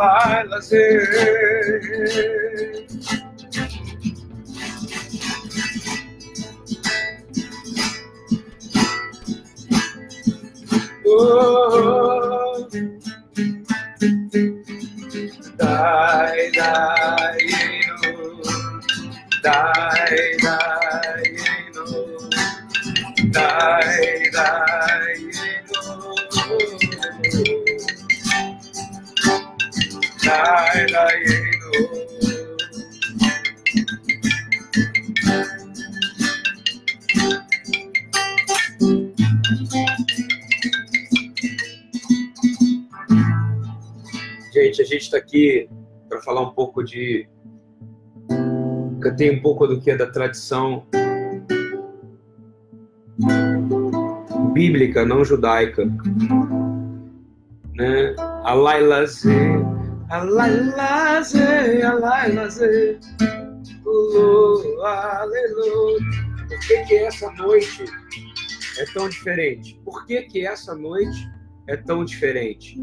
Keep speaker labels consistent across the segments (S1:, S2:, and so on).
S1: baila. Oh. Aqui para falar um pouco de. Cantei um pouco do que é da tradição bíblica, não judaica. Né? A Laila Z, a Laila Z, a Laila Z, aleluia. Por que, que essa noite é tão diferente? Por que, que essa noite é tão diferente?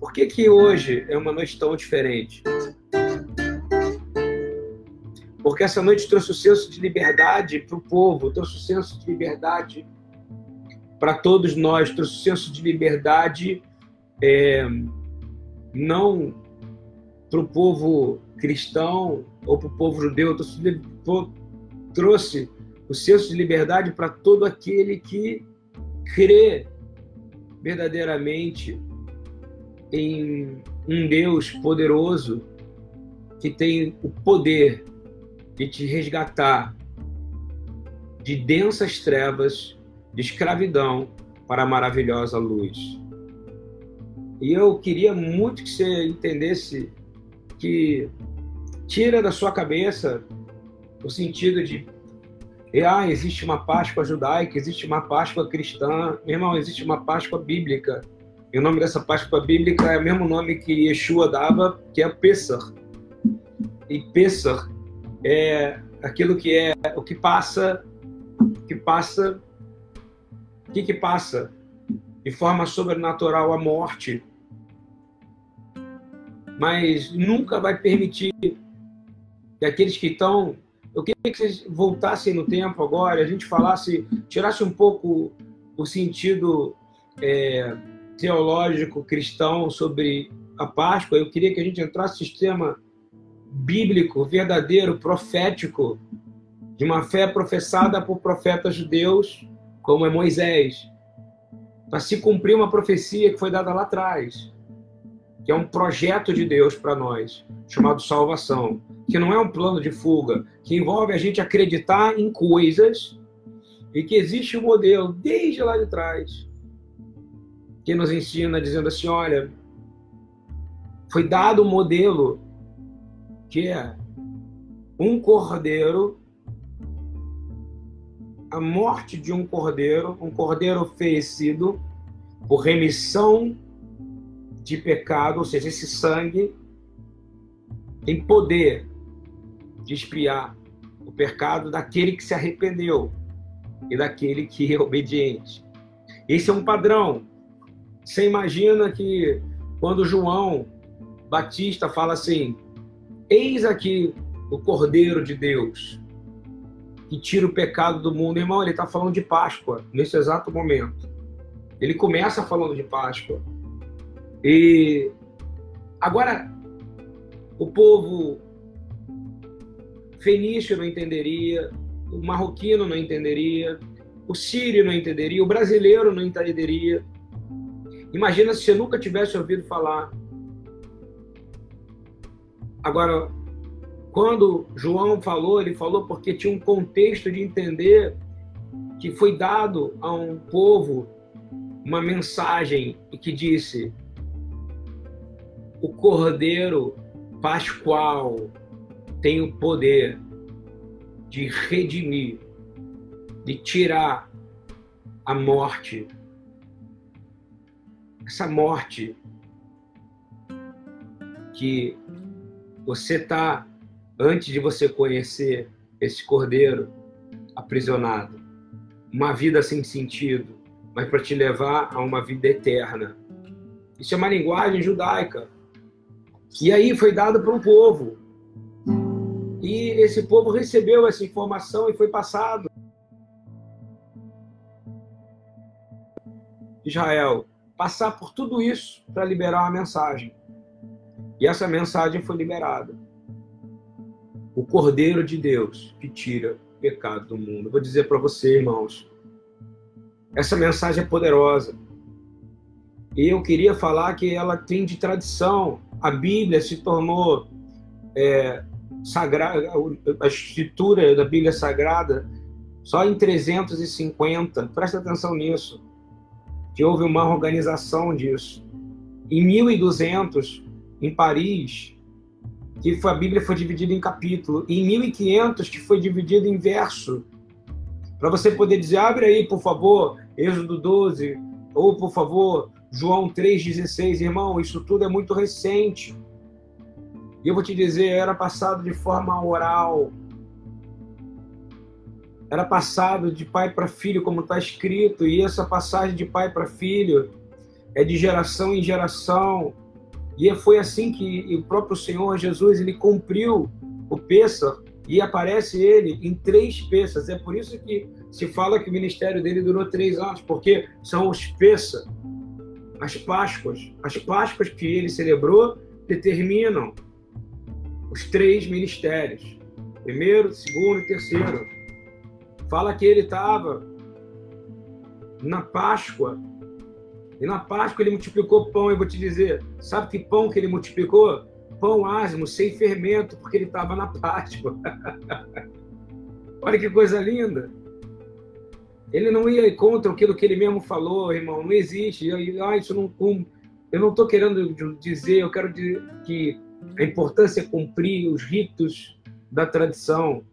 S1: Por que, que hoje é uma noite tão diferente? Porque essa noite trouxe o senso de liberdade para o povo, trouxe o senso de liberdade para todos nós, trouxe o senso de liberdade é, não para o povo cristão ou para o povo judeu, trouxe o senso de liberdade para todo aquele que crê verdadeiramente em um Deus poderoso que tem o poder de te resgatar de densas trevas, de escravidão para a maravilhosa luz. E eu queria muito que você entendesse que tira da sua cabeça o sentido de ah, existe uma Páscoa judaica, existe uma Páscoa cristã. Meu irmão, existe uma Páscoa bíblica. E o nome dessa Páscoa bíblica é o mesmo nome que Yeshua dava, que é Pessah. E Pessah é aquilo que é o que passa, que passa, o que que passa de forma sobrenatural a morte mas nunca vai permitir que aqueles que estão. Eu queria que vocês voltassem no tempo agora, a gente falasse, tirasse um pouco o sentido é, teológico cristão sobre a Páscoa. Eu queria que a gente entrasse no sistema bíblico, verdadeiro, profético, de uma fé professada por profetas judeus, como é Moisés, para se cumprir uma profecia que foi dada lá atrás que é um projeto de Deus para nós, chamado salvação, que não é um plano de fuga, que envolve a gente acreditar em coisas e que existe um modelo desde lá de trás que nos ensina dizendo assim, olha, foi dado um modelo que é um cordeiro, a morte de um cordeiro, um cordeiro oferecido por remissão de pecado, ou seja, esse sangue tem poder de espiar o pecado daquele que se arrependeu e daquele que é obediente. Esse é um padrão. Você imagina que quando João Batista fala assim: Eis aqui o Cordeiro de Deus que tira o pecado do mundo, irmão, ele está falando de Páscoa nesse exato momento. Ele começa falando de Páscoa. E agora o povo fenício não entenderia, o marroquino não entenderia, o sírio não entenderia, o brasileiro não entenderia. Imagina se você nunca tivesse ouvido falar. Agora, quando João falou, ele falou porque tinha um contexto de entender que foi dado a um povo uma mensagem que disse: o Cordeiro Pascual tem o poder de redimir, de tirar a morte. Essa morte que você está, antes de você conhecer esse cordeiro aprisionado, uma vida sem sentido, mas para te levar a uma vida eterna. Isso é uma linguagem judaica. E aí foi dado para um povo. E esse povo recebeu essa informação e foi passado. Israel, passar por tudo isso para liberar uma mensagem. E essa mensagem foi liberada. O Cordeiro de Deus que tira o pecado do mundo. Vou dizer para você, irmãos, essa mensagem é poderosa. E eu queria falar que ela tem de tradição. A Bíblia se tornou é, sagrada, a escritura da Bíblia Sagrada só em 350. Presta atenção nisso. Que houve uma organização disso. Em 1200, em Paris, que a Bíblia foi dividida em capítulo. Em 1500, que foi dividida em verso para você poder dizer, abre aí, por favor, Êxodo 12, ou por favor, João 3,16. Irmão, isso tudo é muito recente. E eu vou te dizer, era passado de forma oral. Era passado de pai para filho, como está escrito. E essa passagem de pai para filho é de geração em geração. E foi assim que o próprio Senhor Jesus ele cumpriu o Pêssar e aparece ele em três peças. É por isso que se fala que o ministério dele durou três anos, porque são os peças, as Páscoas. As Páscoas que ele celebrou determinam os três ministérios: primeiro, segundo e terceiro. Fala que ele estava na Páscoa. E na Páscoa ele multiplicou pão. Eu vou te dizer, sabe que pão que ele multiplicou? pão asmo, sem fermento, porque ele estava na Páscoa. Olha que coisa linda. Ele não ia contra aquilo que ele mesmo falou, irmão. Não existe. Ah, isso não, eu não estou querendo dizer, eu quero dizer que a importância é cumprir os ritos da tradição.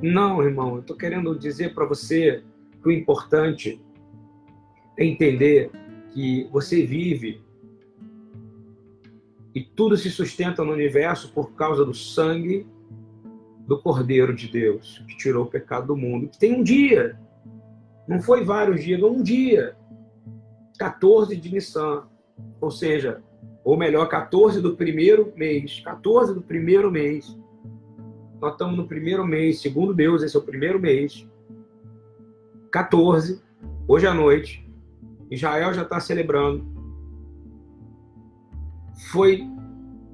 S1: Não, irmão. Eu estou querendo dizer para você que o importante é entender que você vive e tudo se sustenta no universo por causa do sangue do Cordeiro de Deus, que tirou o pecado do mundo. Que tem um dia, não foi vários dias, um dia, 14 de Nissan, ou seja, ou melhor, 14 do primeiro mês, 14 do primeiro mês. Nós estamos no primeiro mês, segundo Deus, esse é o primeiro mês. 14, hoje à noite, Israel já está celebrando foi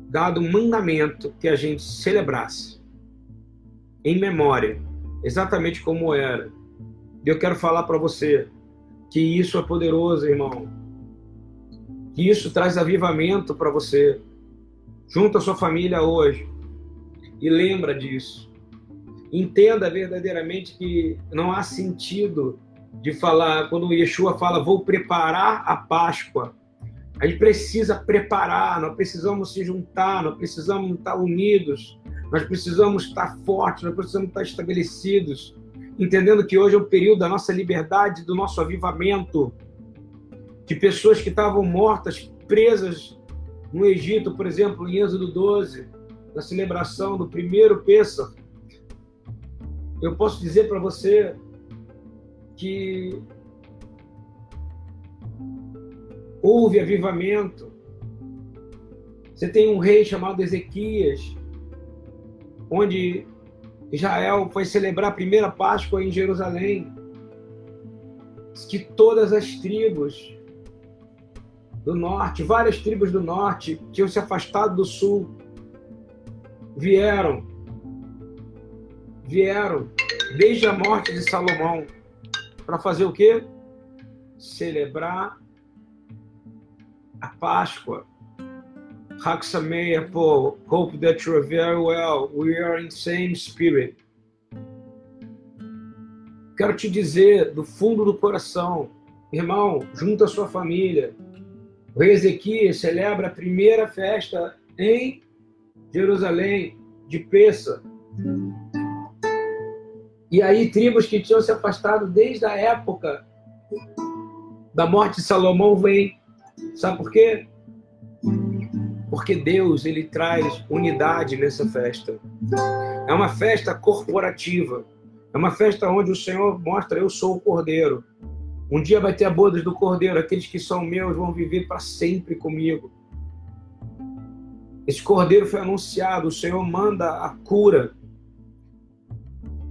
S1: dado um mandamento que a gente celebrasse em memória, exatamente como era. E eu quero falar para você que isso é poderoso, irmão. Que isso traz avivamento para você. Junto à sua família hoje. E lembra disso. Entenda verdadeiramente que não há sentido de falar, quando Yeshua fala, vou preparar a Páscoa. A gente precisa preparar, nós precisamos se juntar, nós precisamos estar unidos, nós precisamos estar fortes, nós precisamos estar estabelecidos, entendendo que hoje é o período da nossa liberdade, do nosso avivamento, de pessoas que estavam mortas, presas no Egito, por exemplo, em Êxodo 12, na celebração do primeiro Pêssar. Eu posso dizer para você que houve avivamento. Você tem um rei chamado Ezequias, onde Israel foi celebrar a primeira Páscoa em Jerusalém. Que todas as tribos do norte, várias tribos do norte, tinham se afastado do sul, vieram vieram desde a morte de Salomão para fazer o quê? Celebrar a Páscoa. Haksameya, Paul. Hope that you are very well. We are in same spirit. Quero te dizer do fundo do coração, irmão, junto à sua família. O rei celebra a primeira festa em Jerusalém de Peça. E aí, tribos que tinham se afastado desde a época da morte de Salomão vêm. Sabe por quê? Porque Deus ele traz unidade nessa festa. É uma festa corporativa. É uma festa onde o Senhor mostra eu sou o Cordeiro. Um dia vai ter a bodas do Cordeiro. Aqueles que são meus vão viver para sempre comigo. Esse Cordeiro foi anunciado. O Senhor manda a cura.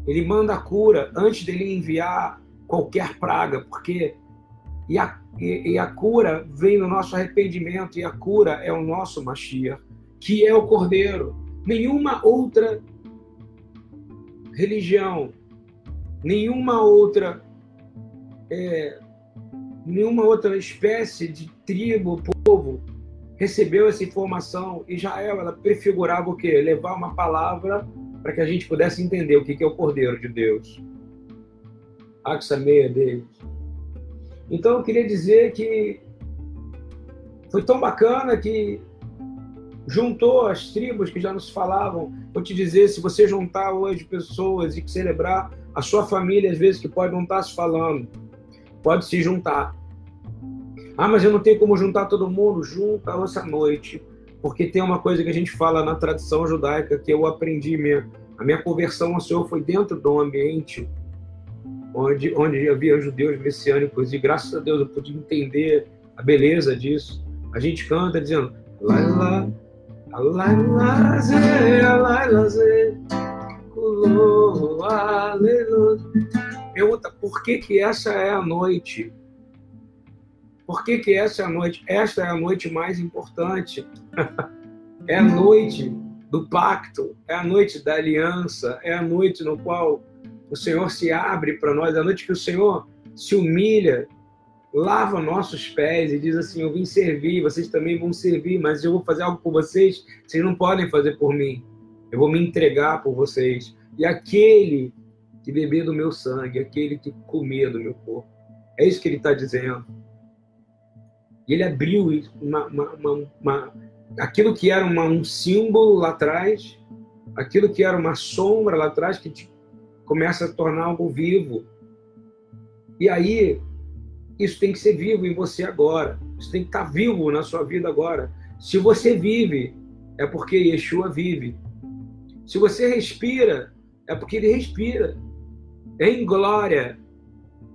S1: Ele manda a cura antes dele enviar qualquer praga, porque e a, e, e a cura vem no nosso arrependimento e a cura é o nosso Mashiach, que é o Cordeiro. Nenhuma outra religião nenhuma outra é, nenhuma outra espécie de tribo, povo recebeu essa informação. Israel, ela prefigurava o quê? Levar uma palavra para que a gente pudesse entender o que é o Cordeiro de Deus. Axa meia deles. Então eu queria dizer que foi tão bacana que juntou as tribos que já nos falavam. Vou te dizer, se você juntar hoje pessoas e celebrar a sua família, às vezes, que pode não estar se falando, pode se juntar. Ah, mas eu não tenho como juntar todo mundo. Junta essa noite. Porque tem uma coisa que a gente fala na tradição judaica que eu aprendi mesmo. A minha conversão ao Senhor foi dentro de um ambiente onde, onde havia judeus messiânicos e graças a Deus eu pude entender a beleza disso. A gente canta dizendo lá, lá, Oh, aleluia. Pergunta, por que que essa é a noite? Por que que essa é a noite? Esta é a noite mais importante. é a noite do pacto, é a noite da aliança, é a noite no qual o Senhor se abre para nós, é a noite que o Senhor se humilha, lava nossos pés e diz assim: Eu vim servir, vocês também vão servir, mas eu vou fazer algo por vocês, vocês não podem fazer por mim. Eu vou me entregar por vocês. E aquele que beber do meu sangue, aquele que comer do meu corpo. É isso que ele está dizendo. Ele abriu uma, uma, uma, aquilo que era um símbolo lá atrás, aquilo que era uma sombra lá atrás, que te, começa a tornar algo vivo. E aí, isso tem que ser vivo em você agora. Isso tem que estar vivo na sua vida agora. Se você vive, é porque Yeshua vive. Se você respira, é porque ele respira. Em glória,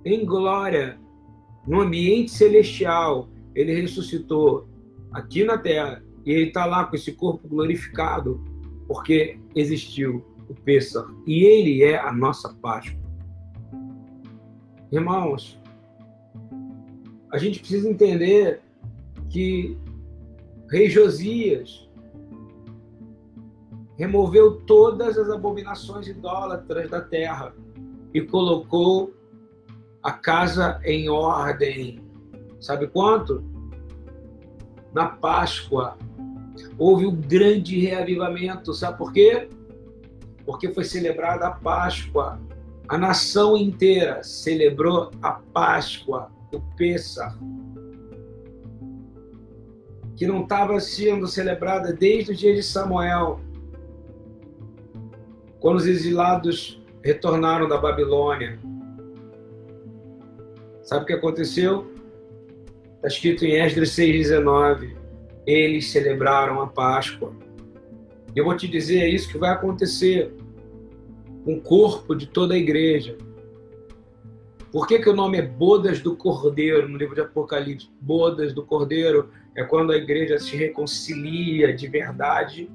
S1: em glória, no ambiente celestial, ele ressuscitou aqui na terra. E ele está lá com esse corpo glorificado, porque existiu o Pêssar. E ele é a nossa Páscoa. Irmãos, a gente precisa entender que Rei Josias removeu todas as abominações idólatras da terra e colocou a casa em ordem. Sabe quanto? Na Páscoa houve um grande reavivamento. Sabe por quê? Porque foi celebrada a Páscoa. A nação inteira celebrou a Páscoa, o Pêssar, que não estava sendo celebrada desde o dia de Samuel quando os exilados retornaram da Babilônia. Sabe o que aconteceu? Está escrito em Esdras 6,19. Eles celebraram a Páscoa. Eu vou te dizer, é isso que vai acontecer com o corpo de toda a igreja. Por que, que o nome é Bodas do Cordeiro no livro de Apocalipse? Bodas do Cordeiro é quando a igreja se reconcilia de verdade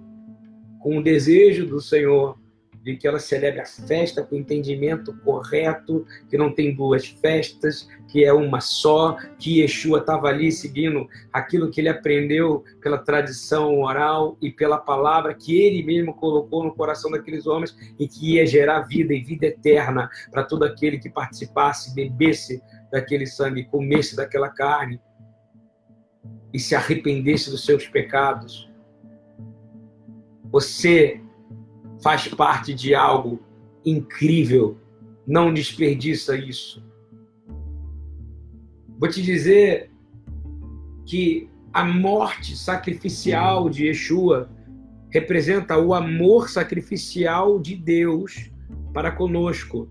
S1: com o desejo do Senhor de que ela celebre a festa com entendimento correto, que não tem duas festas, que é uma só, que Yeshua estava ali seguindo aquilo que ele aprendeu pela tradição oral e pela palavra que ele mesmo colocou no coração daqueles homens e que ia gerar vida e vida eterna para todo aquele que participasse, bebesse daquele sangue, comesse daquela carne e se arrependesse dos seus pecados. Você faz parte de algo incrível. Não desperdiça isso. Vou te dizer que a morte sacrificial de Yeshua representa o amor sacrificial de Deus para conosco.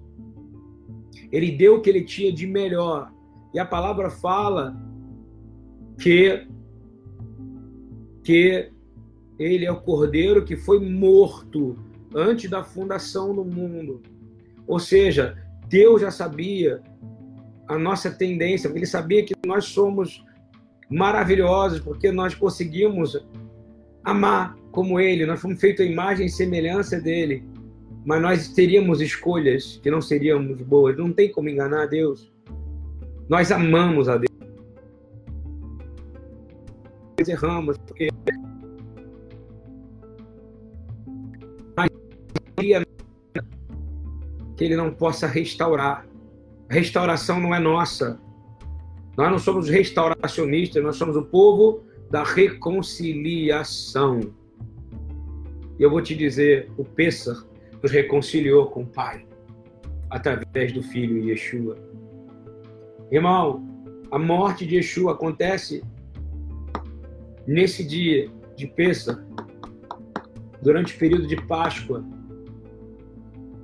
S1: Ele deu o que ele tinha de melhor. E a palavra fala que que ele é o cordeiro que foi morto antes da fundação do mundo. Ou seja, Deus já sabia a nossa tendência, ele sabia que nós somos maravilhosos, porque nós conseguimos amar como ele, nós fomos feitos à imagem e semelhança dele. Mas nós teríamos escolhas que não seríamos boas, não tem como enganar a Deus. Nós amamos a Deus. Nós erramos, porque que ele não possa restaurar. A restauração não é nossa. Nós não somos restauracionistas, nós somos o povo da reconciliação. E eu vou te dizer, o Pêssar nos reconciliou com o Pai através do Filho Yeshua. Irmão, a morte de Yeshua acontece nesse dia de Pêssar, durante o período de Páscoa,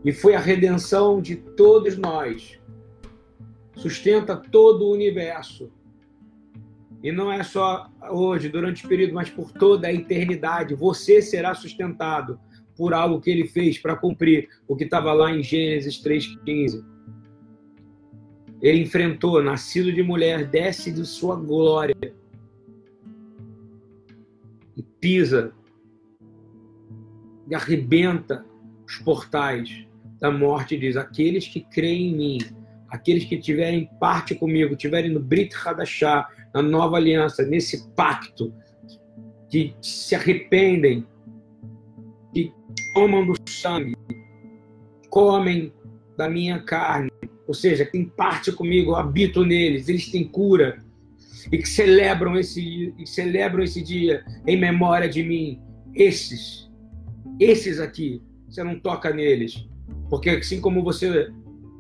S1: e foi a redenção de todos nós. Sustenta todo o universo. E não é só hoje, durante o período, mas por toda a eternidade. Você será sustentado por algo que ele fez para cumprir o que estava lá em Gênesis 3,15. Ele enfrentou, nascido de mulher, desce de sua glória e pisa e arrebenta os portais da morte diz: aqueles que creem em mim, aqueles que tiverem parte comigo, tiverem no Brit Hadashah, na nova aliança, nesse pacto, que se arrependem, que tomam do sangue, comem da minha carne, ou seja, que tem parte comigo, eu habito neles, eles têm cura e que celebram esse, celebram esse dia em memória de mim. Esses, esses aqui, você não toca neles, porque assim como você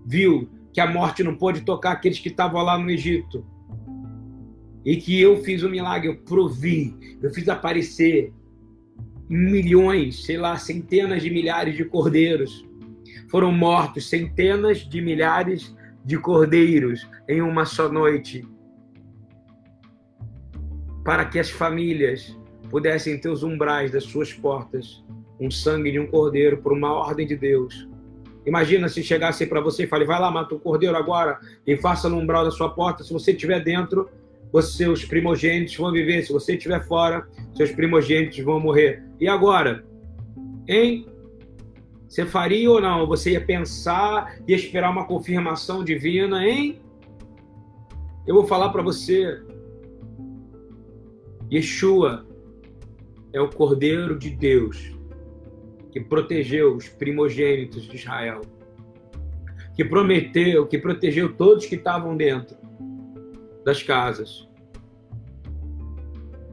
S1: viu que a morte não pôde tocar aqueles que estavam lá no Egito, e que eu fiz o um milagre, eu provi, eu fiz aparecer milhões, sei lá, centenas de milhares de cordeiros. Foram mortos centenas de milhares de cordeiros em uma só noite. Para que as famílias pudessem ter os umbrais das suas portas um sangue de um cordeiro por uma ordem de Deus Imagina se chegasse para você e fale, vai lá, mata o cordeiro agora e faça no umbral da sua porta. Se você estiver dentro, os seus primogênitos vão viver. Se você estiver fora, seus primogênitos vão morrer. E agora? Hein? Você faria ou não? Você ia pensar e esperar uma confirmação divina, hein? Eu vou falar para você. Yeshua é o Cordeiro de Deus que protegeu os primogênitos de Israel, que prometeu, que protegeu todos que estavam dentro das casas.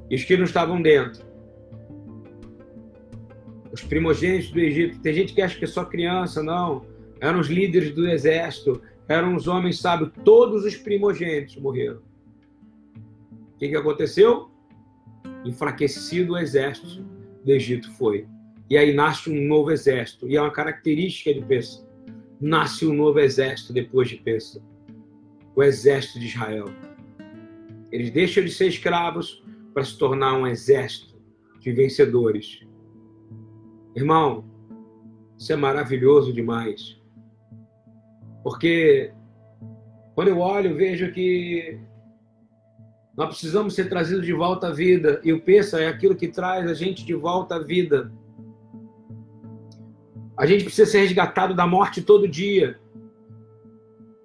S1: E os que não estavam dentro. Os primogênitos do Egito. Tem gente que acha que é só criança, não. Eram os líderes do exército, eram os homens sábios. Todos os primogênitos morreram. O que, que aconteceu? Enfraquecido o exército do Egito foi. E aí nasce um novo exército. E é uma característica de Pessa. Nasce um novo exército depois de Pessa. O exército de Israel. Eles deixam de ser escravos para se tornar um exército de vencedores. Irmão, isso é maravilhoso demais. Porque quando eu olho, vejo que nós precisamos ser trazidos de volta à vida. E o Peça é aquilo que traz a gente de volta à vida. A gente precisa ser resgatado da morte todo dia.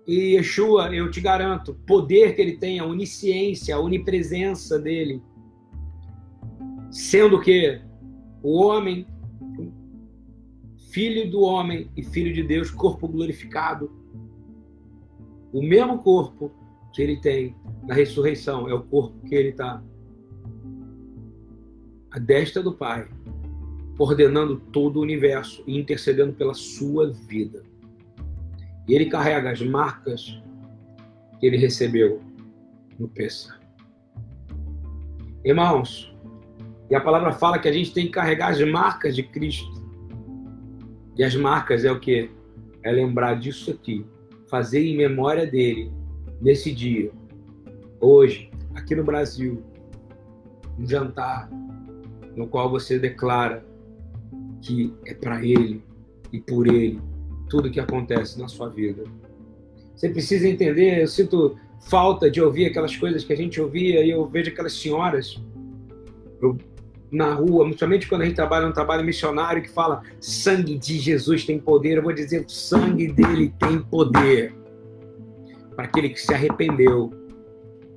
S1: E Yeshua, eu te garanto, poder que ele tem, a onisciência, a onipresença dele, sendo que o homem, filho do homem e filho de Deus, corpo glorificado, o mesmo corpo que ele tem na ressurreição é o corpo que ele está à destra do Pai, ordenando todo o universo e intercedendo pela sua vida. E ele carrega as marcas que ele recebeu no Pêssar. Irmãos, e a palavra fala que a gente tem que carregar as marcas de Cristo. E as marcas é o que? É lembrar disso aqui. Fazer em memória dele, nesse dia, hoje, aqui no Brasil, um jantar no qual você declara que é para ele e por ele tudo que acontece na sua vida. Você precisa entender, eu sinto falta de ouvir aquelas coisas que a gente ouvia e eu vejo aquelas senhoras na rua, principalmente quando a gente trabalha um trabalho missionário que fala sangue de Jesus tem poder, eu vou dizer o sangue dele tem poder para aquele que se arrependeu.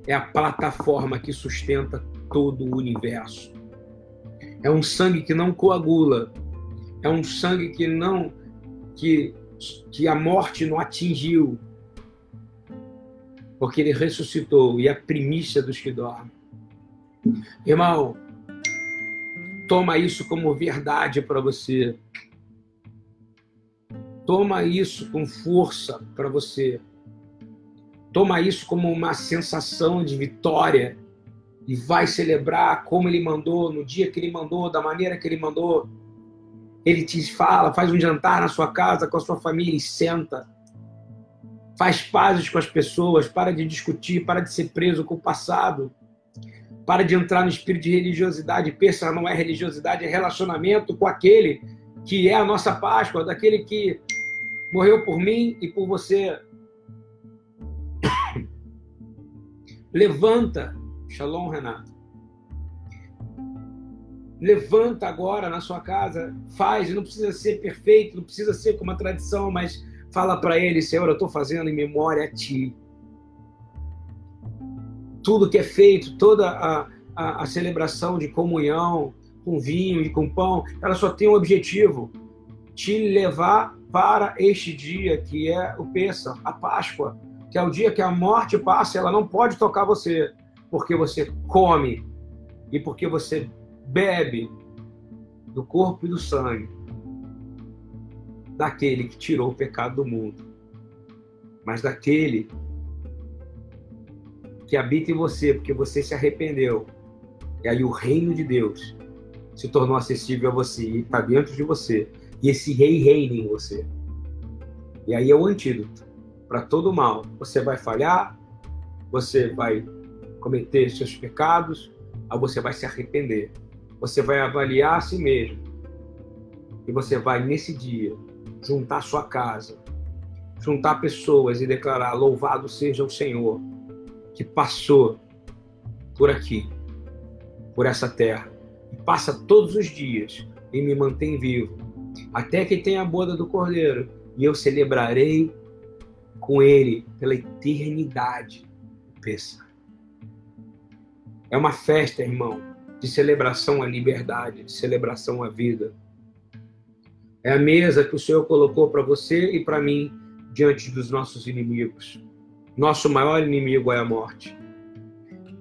S1: É a plataforma que sustenta todo o universo. É um sangue que não coagula. É um sangue que não que que a morte não atingiu, porque ele ressuscitou e é a primícia dos que dormem. Irmão, toma isso como verdade para você. Toma isso com força para você. Toma isso como uma sensação de vitória e vai celebrar como ele mandou, no dia que ele mandou, da maneira que ele mandou. Ele te fala, faz um jantar na sua casa com a sua família e senta. Faz pazes com as pessoas, para de discutir, para de ser preso com o passado. Para de entrar no espírito de religiosidade. Pensa, não é religiosidade, é relacionamento com aquele que é a nossa Páscoa, daquele que morreu por mim e por você. Levanta. Shalom, Renato levanta agora na sua casa, faz, não precisa ser perfeito, não precisa ser como uma tradição, mas fala para ele, Senhor, eu estou fazendo em memória a Ti. Tudo que é feito, toda a, a, a celebração de comunhão, com vinho e com pão, ela só tem um objetivo: te levar para este dia que é o Pêssar, a Páscoa, que é o dia que a morte passa, ela não pode tocar você, porque você come e porque você bebe do corpo e do sangue daquele que tirou o pecado do mundo, mas daquele que habita em você, porque você se arrependeu. E aí o reino de Deus se tornou acessível a você e está dentro de você. E esse rei reina em você. E aí é o antídoto para todo mal. Você vai falhar, você vai cometer seus pecados, aí você vai se arrepender você vai avaliar a si mesmo. E você vai, nesse dia, juntar sua casa, juntar pessoas e declarar: Louvado seja o Senhor que passou por aqui, por essa terra, e passa todos os dias e me mantém vivo, até que tenha a boda do Cordeiro, e eu celebrarei com ele pela eternidade. Pensa. É uma festa, irmão de celebração à liberdade, de celebração à vida. É a mesa que o Senhor colocou para você e para mim diante dos nossos inimigos. Nosso maior inimigo é a morte.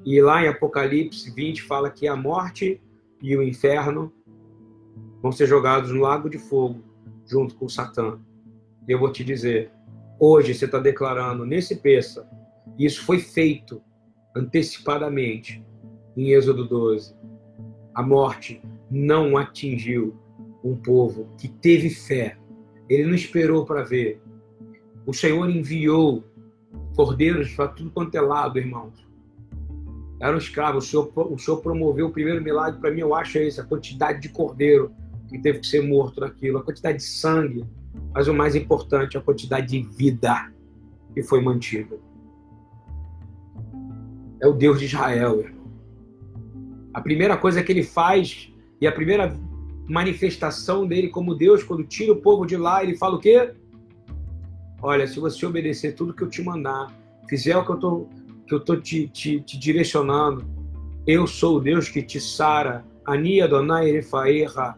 S1: E lá em Apocalipse 20 fala que a morte e o inferno vão ser jogados no lago de fogo junto com Satã. Eu vou te dizer, hoje você está declarando nesse peça, isso foi feito antecipadamente em Êxodo 12 a morte não atingiu um povo que teve fé. Ele não esperou para ver. O Senhor enviou cordeiros para tudo quanto é lado, irmãos. Eram escravos. O Senhor, o Senhor promoveu o primeiro milagre para mim, eu acho é a quantidade de cordeiro que teve que ser morto naquilo, a quantidade de sangue, mas o mais importante, a quantidade de vida que foi mantida. É o Deus de Israel, irmão. A primeira coisa que ele faz e a primeira manifestação dele como Deus, quando tira o povo de lá, ele fala o quê? Olha, se você obedecer tudo que eu te mandar, fizer o que eu tô, que eu tô te, te, te direcionando, eu sou o Deus que te sara. Ani Adonai Erefaeha,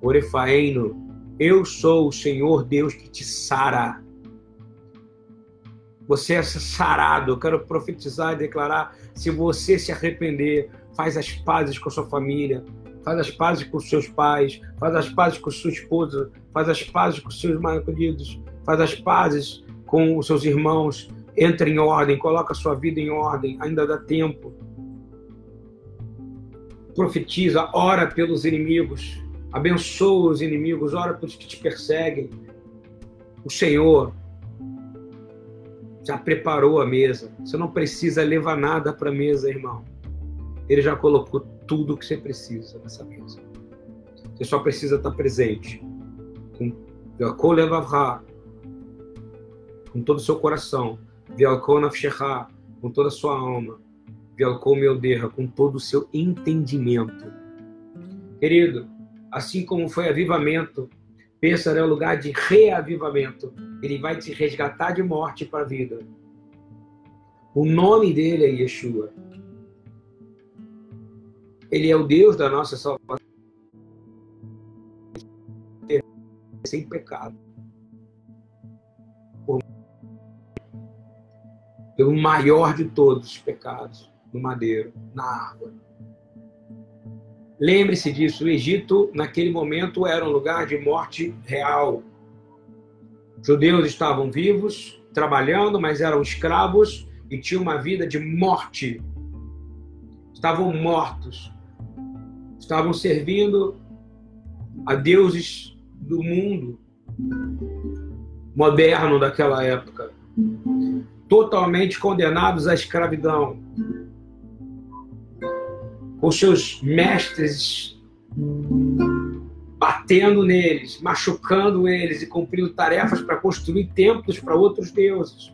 S1: Orefaeno. Eu sou o Senhor Deus que te sara. Você é sarado. Eu quero profetizar e declarar: se você se arrepender, faz as pazes com a sua família, faz as pazes com os seus pais, faz as pazes com sua esposa, faz as pazes com os seus maridos, faz as pazes com os seus irmãos, entra em ordem, coloca a sua vida em ordem, ainda dá tempo. Profetiza, ora pelos inimigos, abençoa os inimigos, ora pelos que te perseguem. O Senhor já preparou a mesa. Você não precisa levar nada para a mesa, irmão. Ele já colocou tudo o que você precisa nessa mesa. Você só precisa estar presente. Com com todo o seu coração. Com toda a sua alma. Com todo o seu entendimento. Querido, assim como foi avivamento, pensa é o lugar de reavivamento ele vai te resgatar de morte para a vida. O nome dele é Yeshua. Ele é o Deus da nossa salvação. Sem pecado. Pelo maior de todos os pecados, no madeiro, na árvore. Lembre-se disso, o Egito, naquele momento, era um lugar de morte real Judeus estavam vivos, trabalhando, mas eram escravos e tinham uma vida de morte. Estavam mortos. Estavam servindo a deuses do mundo moderno daquela época. Totalmente condenados à escravidão. Com seus mestres batendo neles, machucando eles e cumprindo tarefas para construir templos para outros deuses.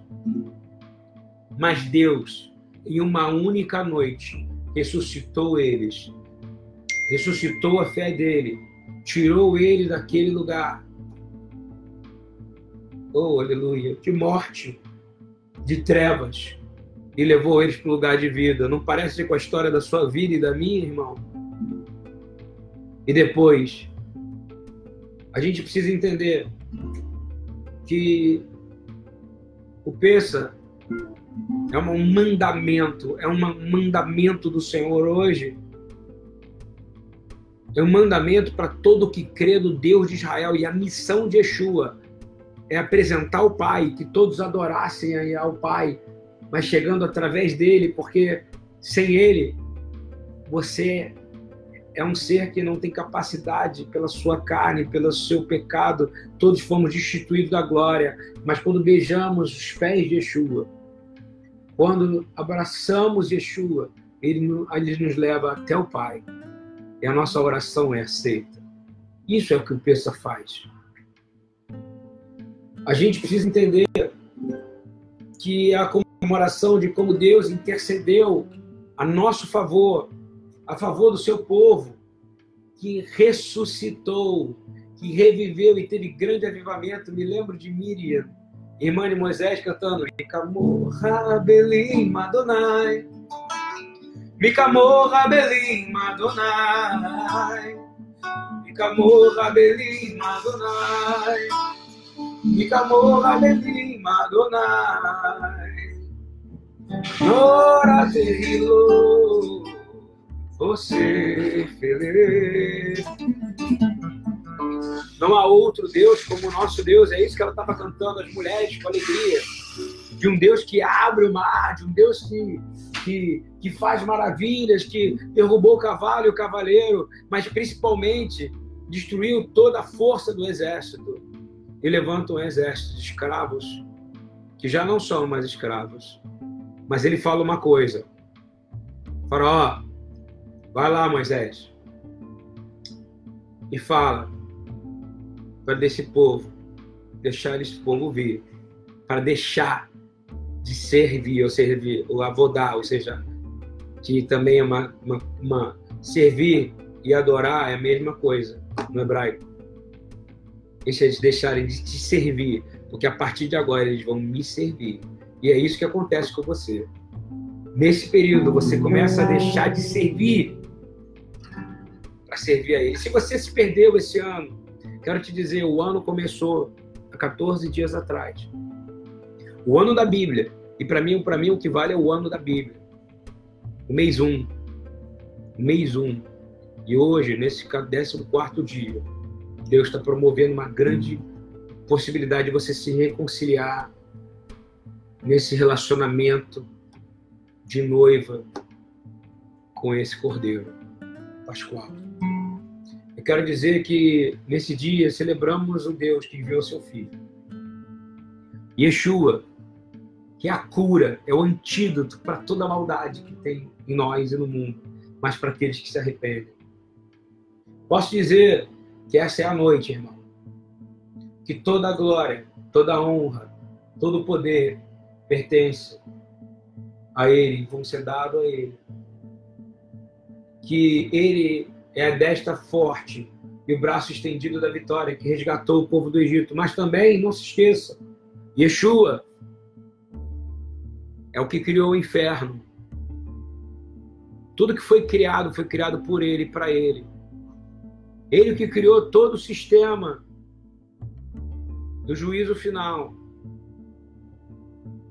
S1: Mas Deus, em uma única noite, ressuscitou eles, ressuscitou a fé dele, tirou ele daquele lugar. Oh, aleluia! De morte, de trevas, e levou eles para o lugar de vida. Não parece com a história da sua vida e da minha, irmão? E depois, a gente precisa entender que o peça é um mandamento, é um mandamento do Senhor hoje. É um mandamento para todo que crê no Deus de Israel e a missão de Yeshua é apresentar o Pai, que todos adorassem ao Pai, mas chegando através dele, porque sem ele você é um ser que não tem capacidade pela sua carne, pelo seu pecado. Todos fomos destituídos da glória. Mas quando beijamos os pés de Yeshua, quando abraçamos Yeshua, ele, ele nos leva até o Pai. E a nossa oração é aceita. Isso é o que o Peça faz. A gente precisa entender que a comemoração de como Deus intercedeu a nosso favor a favor do seu povo, que ressuscitou, que reviveu e teve grande avivamento. Me lembro de Miriam, irmã de Moisés, cantando Micamorra Belim Madonai. Micamorra Belim Madonai. Micamorra Belim Madonai. Micamorra Belim Madonai. Nora Terilo você feliz. Não há outro Deus como o nosso Deus. É isso que ela estava cantando, as mulheres com alegria. De um Deus que abre o mar, de um Deus que, que, que faz maravilhas, que derrubou o cavalo e o cavaleiro, mas principalmente destruiu toda a força do exército e levanta um exército de escravos que já não são mais escravos. Mas ele fala uma coisa: Faraó, Vai lá, Moisés, e fala para desse povo, deixar esse povo vir, para deixar de servir ou servir, ou avodar, ou seja, que também é uma, uma, uma servir e adorar é a mesma coisa. no hebraico. Deixa eles deixarem de te servir, porque a partir de agora eles vão me servir. E é isso que acontece com você. Nesse período, você começa a deixar de servir para servir a ele. Se você se perdeu esse ano, quero te dizer, o ano começou há 14 dias atrás. O ano da Bíblia. E para mim, para mim o que vale é o ano da Bíblia. O mês 1. Um. O mês 1. Um. E hoje, nesse 14 dia, Deus está promovendo uma grande possibilidade de você se reconciliar nesse relacionamento de noiva com esse cordeiro pascual. Eu quero dizer que nesse dia celebramos o Deus que enviou seu filho. Yeshua, que é a cura, é o antídoto para toda maldade que tem em nós e no mundo, mas para aqueles que se arrependem. Posso dizer que essa é a noite, irmão. Que toda a glória, toda a honra, todo o poder pertence a Ele, vão ser dados a Ele. Que Ele é a desta forte e o braço estendido da vitória que resgatou o povo do Egito. Mas também, não se esqueça, Yeshua é o que criou o inferno. Tudo que foi criado foi criado por Ele para Ele. Ele que criou todo o sistema do juízo final.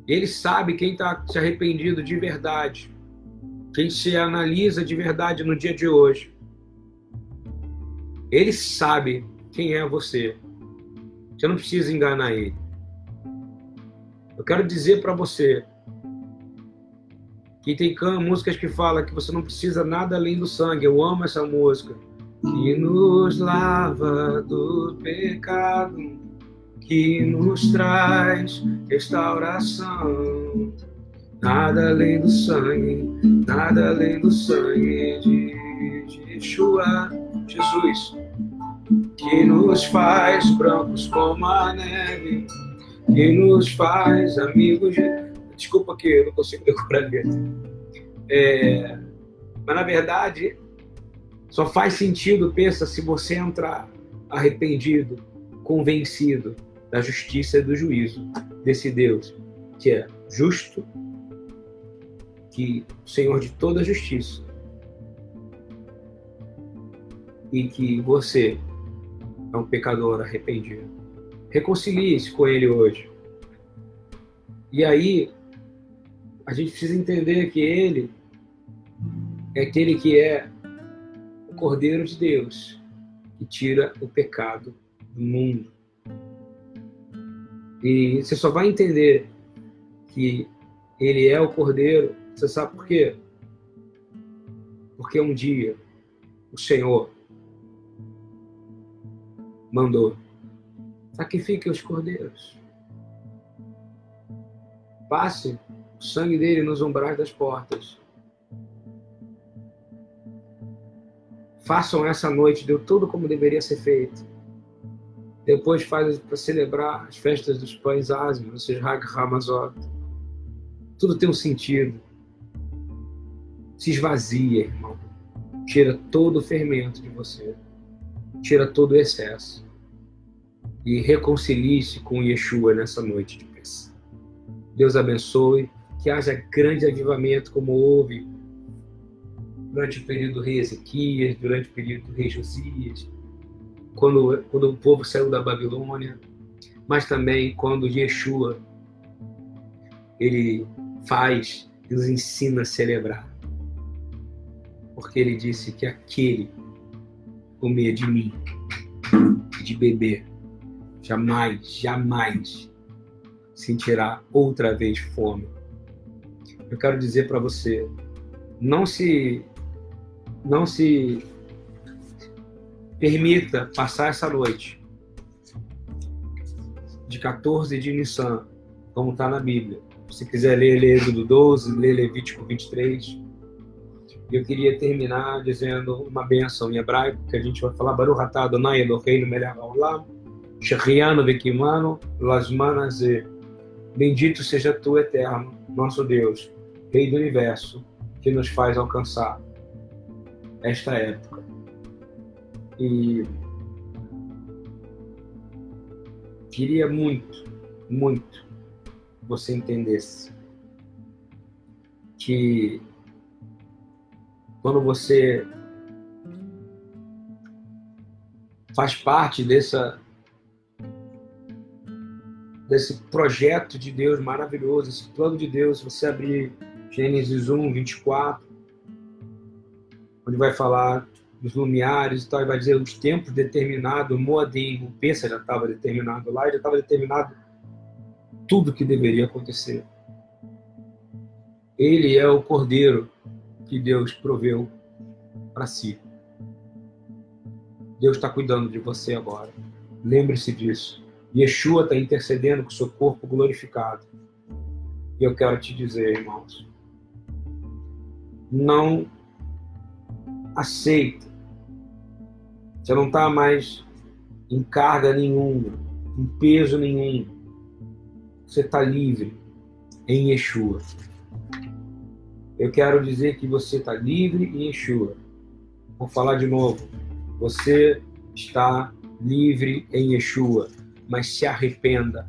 S1: Ele sabe quem está se arrependido de verdade, quem se analisa de verdade no dia de hoje. Ele sabe quem é você. Você não precisa enganar ele. Eu quero dizer para você que tem músicas que falam que você não precisa nada além do sangue. Eu amo essa música. Que nos lava do pecado que nos traz restauração. Nada além do sangue, nada além do sangue de, de Yeshua, Jesus, que nos faz brancos como a neve, que nos faz amigos de... Desculpa que eu não consigo decorar a. É... Mas, na verdade, só faz sentido, pensa, se você entrar arrependido, convencido, da justiça e do juízo desse Deus que é justo, que o Senhor de toda justiça e que você é um pecador arrependido. Reconcilie-se com Ele hoje. E aí, a gente precisa entender que Ele é aquele que é o Cordeiro de Deus, que tira o pecado do mundo. E você só vai entender que ele é o Cordeiro, você sabe por quê? Porque um dia o Senhor mandou: sacrifique os cordeiros. Passe o sangue dele nos umbrais das portas. Façam essa noite, deu tudo como deveria ser feito. Depois faz para celebrar as festas dos pães ázimos, ou seja, Hag Hamazot. Tudo tem um sentido. Se esvazia, irmão. Tira todo o fermento de você. Tira todo o excesso. E reconcilie-se com Yeshua nessa noite de. Deus abençoe. Que haja grande avivamento, como houve durante o período do rei Ezequias, durante o período do rei Josias quando, quando o povo saiu da Babilônia, mas também quando Yeshua ele faz e nos ensina a celebrar. Porque ele disse que aquele comer de mim, de beber, jamais, jamais sentirá outra vez fome. Eu quero dizer para você, não se não se Permita passar essa noite de 14 de Nissan, como está na Bíblia. Se quiser ler, lê Êxodo 12, lê Levítico 23. Eu queria terminar dizendo uma benção em hebraico, que a gente vai falar Baruch atah Adonai Eloheinu melech haolam, shechianu vekimanu Bendito seja tu, eterno, nosso Deus, Rei do Universo, que nos faz alcançar esta época. E queria muito, muito você entendesse que quando você faz parte dessa desse projeto de Deus maravilhoso, esse plano de Deus, você abrir Gênesis 1, 24, onde vai falar dos lumiares e tal, e vai dizer os tempos determinados, Moadim, o Pensa já estava determinado lá, já estava determinado tudo que deveria acontecer. Ele é o cordeiro que Deus proveu para si. Deus está cuidando de você agora. Lembre-se disso. Yeshua está intercedendo com o seu corpo glorificado. E eu quero te dizer, irmãos, não aceita. Você não está mais em carga nenhuma, em peso nenhum. Você está livre em Yeshua. Eu quero dizer que você está livre em Yeshua. Vou falar de novo. Você está livre em Yeshua mas se arrependa.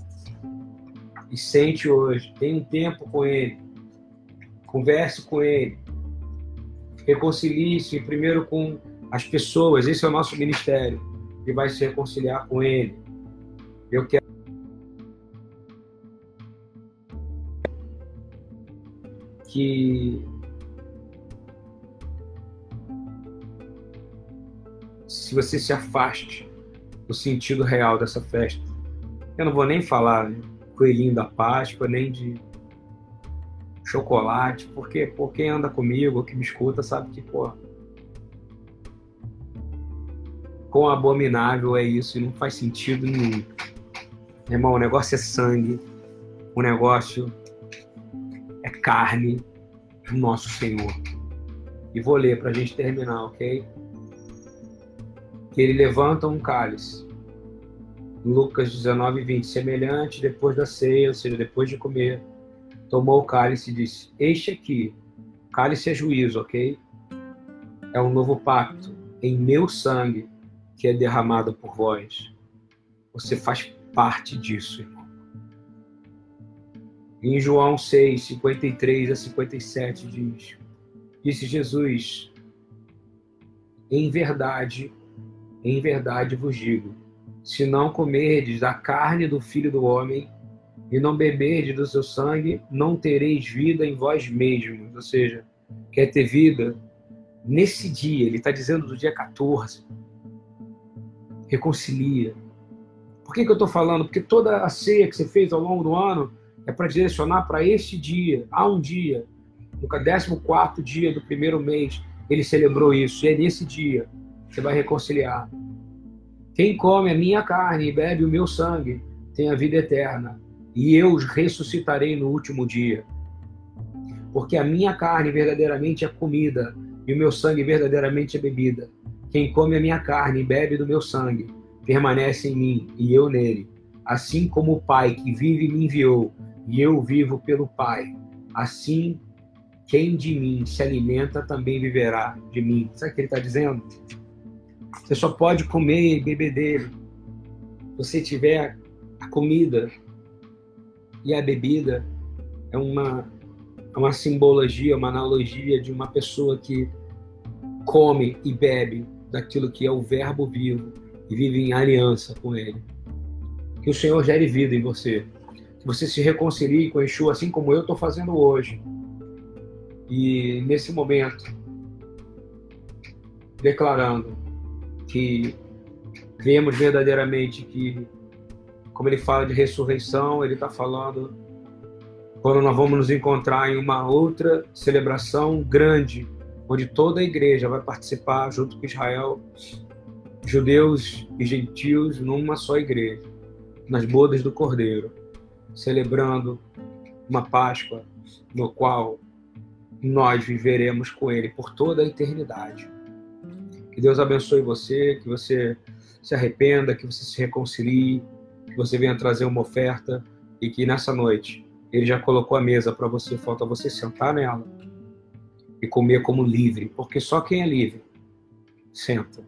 S1: E sente hoje, tenha um tempo com Ele, converse com Ele, reconcilie-se primeiro com as pessoas, esse é o nosso ministério, que vai se reconciliar com Ele. Eu quero. Que se você se afaste do sentido real dessa festa, eu não vou nem falar coelhinho da Páscoa, nem de chocolate, porque pô, quem anda comigo, que me escuta, sabe que, pô, quão abominável é isso e não faz sentido nenhum. Irmão, o negócio é sangue, o negócio é carne do nosso Senhor. E vou ler para a gente terminar, ok? Que ele levanta um cálice Lucas 19, 20. Semelhante, depois da ceia, ou seja, depois de comer, tomou o cálice e disse: Este aqui, cálice é juízo, ok? É um novo pacto em meu sangue que é derramado por vós. Você faz parte disso, irmão. Em João 6, 53 a 57 diz: Disse Jesus: Em verdade, em verdade vos digo se não comerdes da carne do Filho do Homem e não beberdes do seu sangue, não tereis vida em vós mesmos. Ou seja, quer ter vida nesse dia, ele está dizendo do dia 14. Reconcilia. Por que, que eu estou falando? Porque toda a ceia que você fez ao longo do ano é para direcionar para este dia. Há um dia, no 14 dia do primeiro mês, ele celebrou isso. E é nesse dia que você vai reconciliar. Quem come a minha carne e bebe o meu sangue tem a vida eterna, e eu os ressuscitarei no último dia. Porque a minha carne verdadeiramente é comida, e o meu sangue verdadeiramente é bebida. Quem come a minha carne e bebe do meu sangue permanece em mim e eu nele. Assim como o Pai que vive me enviou, e eu vivo pelo Pai. Assim, quem de mim se alimenta também viverá de mim. Sabe o que ele está dizendo? Você só pode comer e beber dele. Se você tiver a comida e a bebida, é uma, é uma simbologia, uma analogia de uma pessoa que come e bebe daquilo que é o Verbo vivo e vive em aliança com Ele. Que o Senhor gere vida em você. Que você se reconcilie com Yeshua, assim como eu estou fazendo hoje. E nesse momento, declarando que vemos verdadeiramente que, como ele fala de ressurreição, ele está falando quando nós vamos nos encontrar em uma outra celebração grande, onde toda a igreja vai participar junto com Israel, judeus e gentios, numa só igreja, nas bodas do Cordeiro, celebrando uma Páscoa no qual nós viveremos com ele por toda a eternidade. Que Deus abençoe você, que você se arrependa, que você se reconcilie, que você venha trazer uma oferta e que nessa noite ele já colocou a mesa para você, falta você sentar nela e comer como livre, porque só quem é livre senta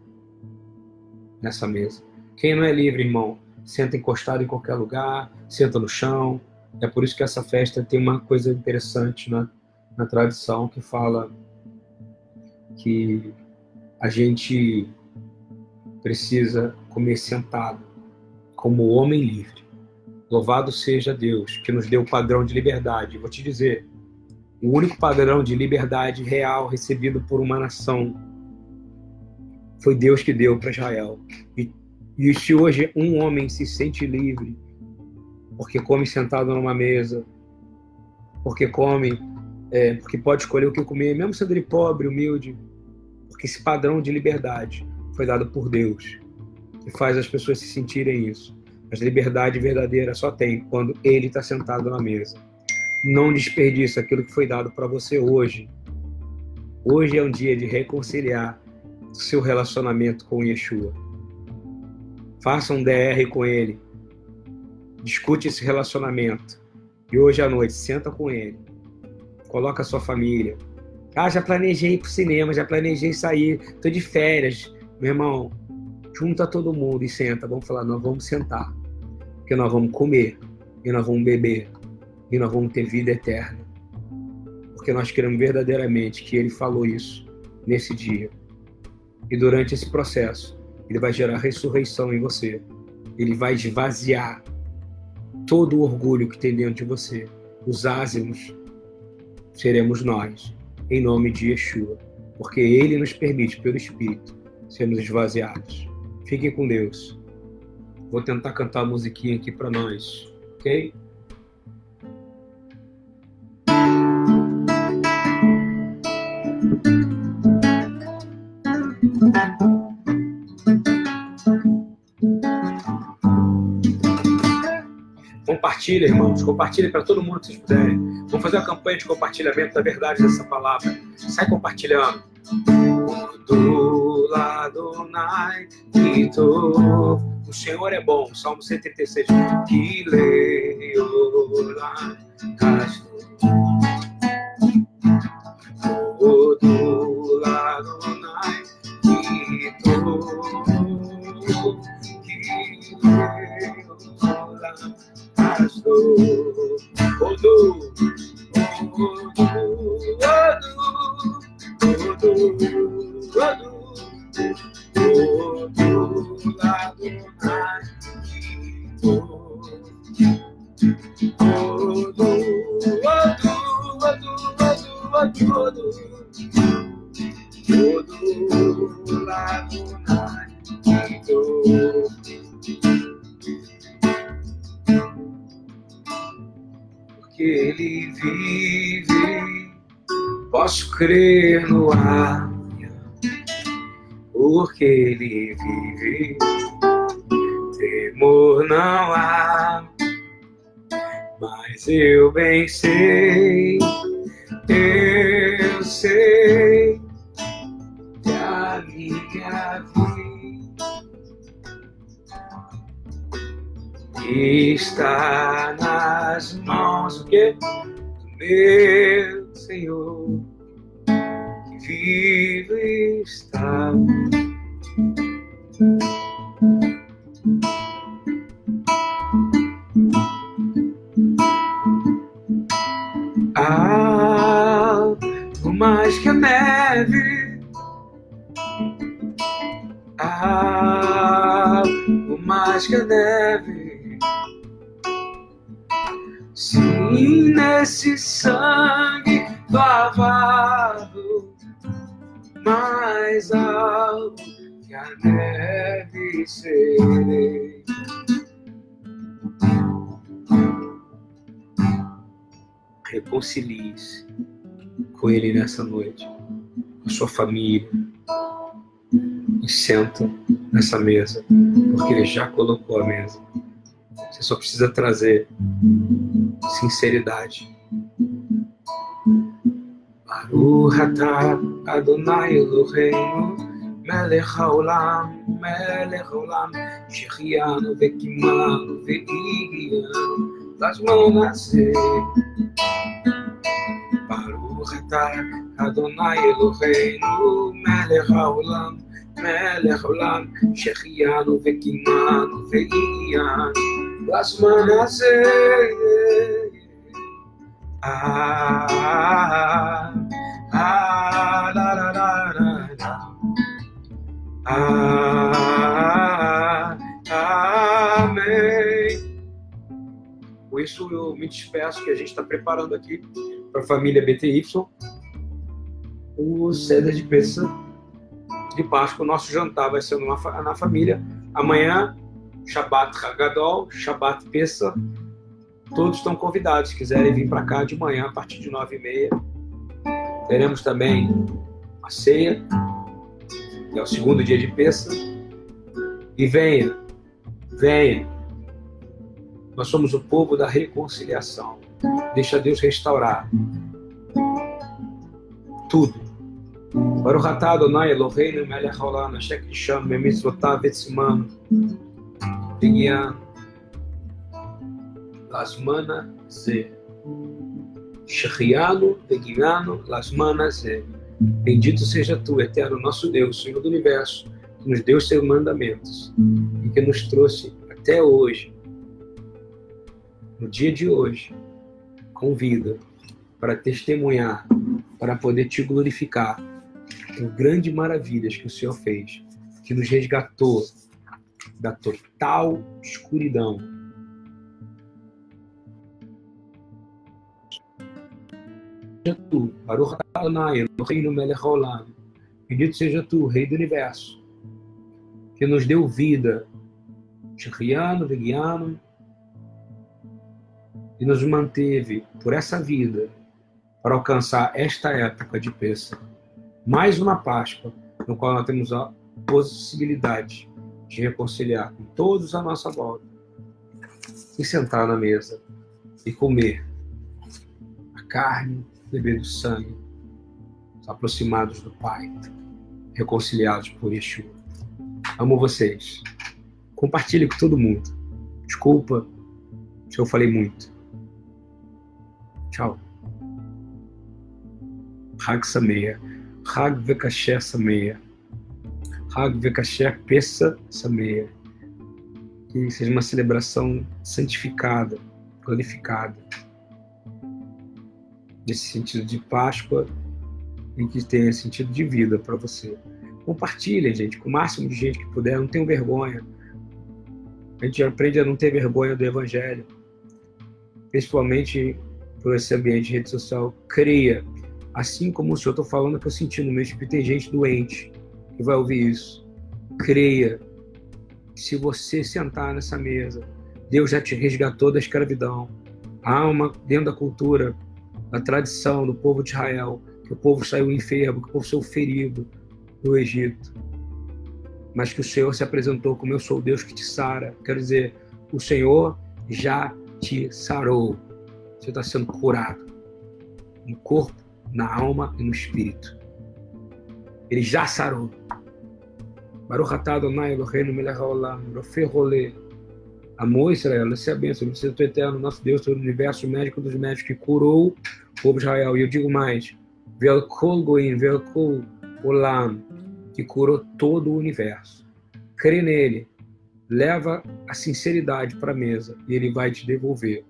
S1: nessa mesa. Quem não é livre, irmão, senta encostado em qualquer lugar, senta no chão. É por isso que essa festa tem uma coisa interessante na, na tradição que fala que a gente precisa comer sentado, como homem livre. Louvado seja Deus que nos deu o padrão de liberdade. Vou te dizer, o único padrão de liberdade real recebido por uma nação foi Deus que deu para Israel. E, e se hoje um homem se sente livre porque come sentado numa mesa, porque come, é, porque pode escolher o que comer, mesmo sendo ele pobre, humilde, porque esse padrão de liberdade foi dado por Deus e faz as pessoas se sentirem isso. Mas liberdade verdadeira só tem quando ele está sentado na mesa. Não desperdice aquilo que foi dado para você hoje. Hoje é um dia de reconciliar seu relacionamento com Yeshua. Faça um DR com ele. Discute esse relacionamento. E hoje à noite, senta com ele. Coloca a sua família. Ah, já planejei ir pro cinema, já planejei sair, tô de férias. Meu irmão, junta todo mundo e senta. Vamos falar, nós vamos sentar. Porque nós vamos comer, e nós vamos beber, e nós vamos ter vida eterna. Porque nós queremos verdadeiramente que ele falou isso nesse dia. E durante esse processo, ele vai gerar ressurreição em você. Ele vai esvaziar todo o orgulho que tem dentro de você. Os ázimos seremos nós, em nome de Yeshua. Porque ele nos permite, pelo Espírito, sermos esvaziados. Fiquem com Deus. Vou tentar cantar a musiquinha aqui para nós, ok? Compartilha, irmãos. Compartilha para todo mundo que vocês puderem. Vamos fazer uma campanha de compartilhamento da verdade dessa palavra. Sai compartilhando. Do lado o Senhor é bom. Salmo 136. Que leio lá, do lado pastor. Odu, odu, odu, odu, odu, lado Odu, odu, odu, odu, odu, odu, odu, lado mais ele vive. Posso crer no amanhã, porque ele vive. Temor não há, mas eu bem sei, eu sei que a minha vida está nas mãos do meu Senhor, que vive está. Algo mais que a neve, algo mais que a neve Sim, nesse sangue lavado, mais alto que a serei. Reconcilie-se com Ele nessa noite, com a sua família, e senta nessa mesa, porque Ele já colocou a mesa. Você só precisa trazer sinceridade. Baruch atah Adonai Eloheinu melech haolam, melech haolam, שהחיינו וקימנו והגיענו לזמן הזה. ברוך אתה אדוני אלוהינו מלך העולם מלך עולם, שהחיינו וקימנו והגיענו לזמן הזה. אה, אה, לה לה לה לה לה. Ah, amém. Com isso, eu me despeço que a gente está preparando aqui para a família BTY o César de Peça de Páscoa. O nosso jantar vai ser na, na família. Amanhã, Shabbat Hagadol, Shabbat Peça. Todos estão convidados. Se quiserem vir para cá de manhã, a partir de nove e meia. Teremos também a ceia que é o segundo dia de Pêssego, e venha, venha. Nós somos o povo da reconciliação. Deixa Deus restaurar tudo. Baruch atah Adonai Eloheinu melech haolam kisham shechianu Bendito seja tu, eterno nosso Deus, Senhor do universo, que nos deu seus mandamentos e que nos trouxe até hoje, no dia de hoje, com vida, para testemunhar, para poder te glorificar por grandes maravilhas que o Senhor fez, que nos resgatou da total escuridão tu, Baruch Adonai, Eloheinu melech haolam. Bendito seja tu, Rei do Universo, que nos deu vida, Shechiano, Vegiano, e nos manteve por essa vida para alcançar esta época de Pêssego. Mais uma Páscoa, no qual nós temos a possibilidade de reconciliar com todos à nossa volta e sentar na mesa e comer a carne beber do sangue, aproximados do Pai, reconciliados por Yeshua. Amo vocês. Compartilhe com todo mundo. Desculpa se eu falei muito. Tchau. Hag Sameia. Hag Vekasher Sameia. Hag Vekasher Pessa Sameia. Que seja uma celebração santificada, glorificada nesse sentido de Páscoa e que tenha sentido de vida para você. Compartilha, gente, com o máximo de gente que puder, não tenham vergonha. A gente aprende a não ter vergonha do Evangelho, principalmente por esse ambiente de rede social. Cria, assim como o senhor está falando que eu senti no meu espírito, tem gente doente que vai ouvir isso. Creia se você sentar nessa mesa, Deus já te resgatou da escravidão. Há uma, dentro da cultura, da tradição do povo de Israel, que o povo saiu enfermo, que o povo saiu ferido do Egito, mas que o Senhor se apresentou como eu sou o Deus que te sara. Quer dizer, o Senhor já te sarou. Você está sendo curado no corpo, na alma e no espírito. Ele já sarou. Baruch Adonai Eloheinu melech haolam, rolê, Amor, Israel, essa é a bênção. Você é eterno, nosso Deus, todo o universo, médico dos médicos, que curou o povo Israel. E eu digo mais, Velkol Goim, Velkol Olam, que curou todo o universo. Crê nele, leva a sinceridade para a mesa e ele vai te devolver.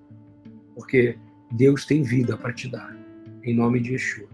S1: Porque Deus tem vida para te dar. Em nome de Yeshua.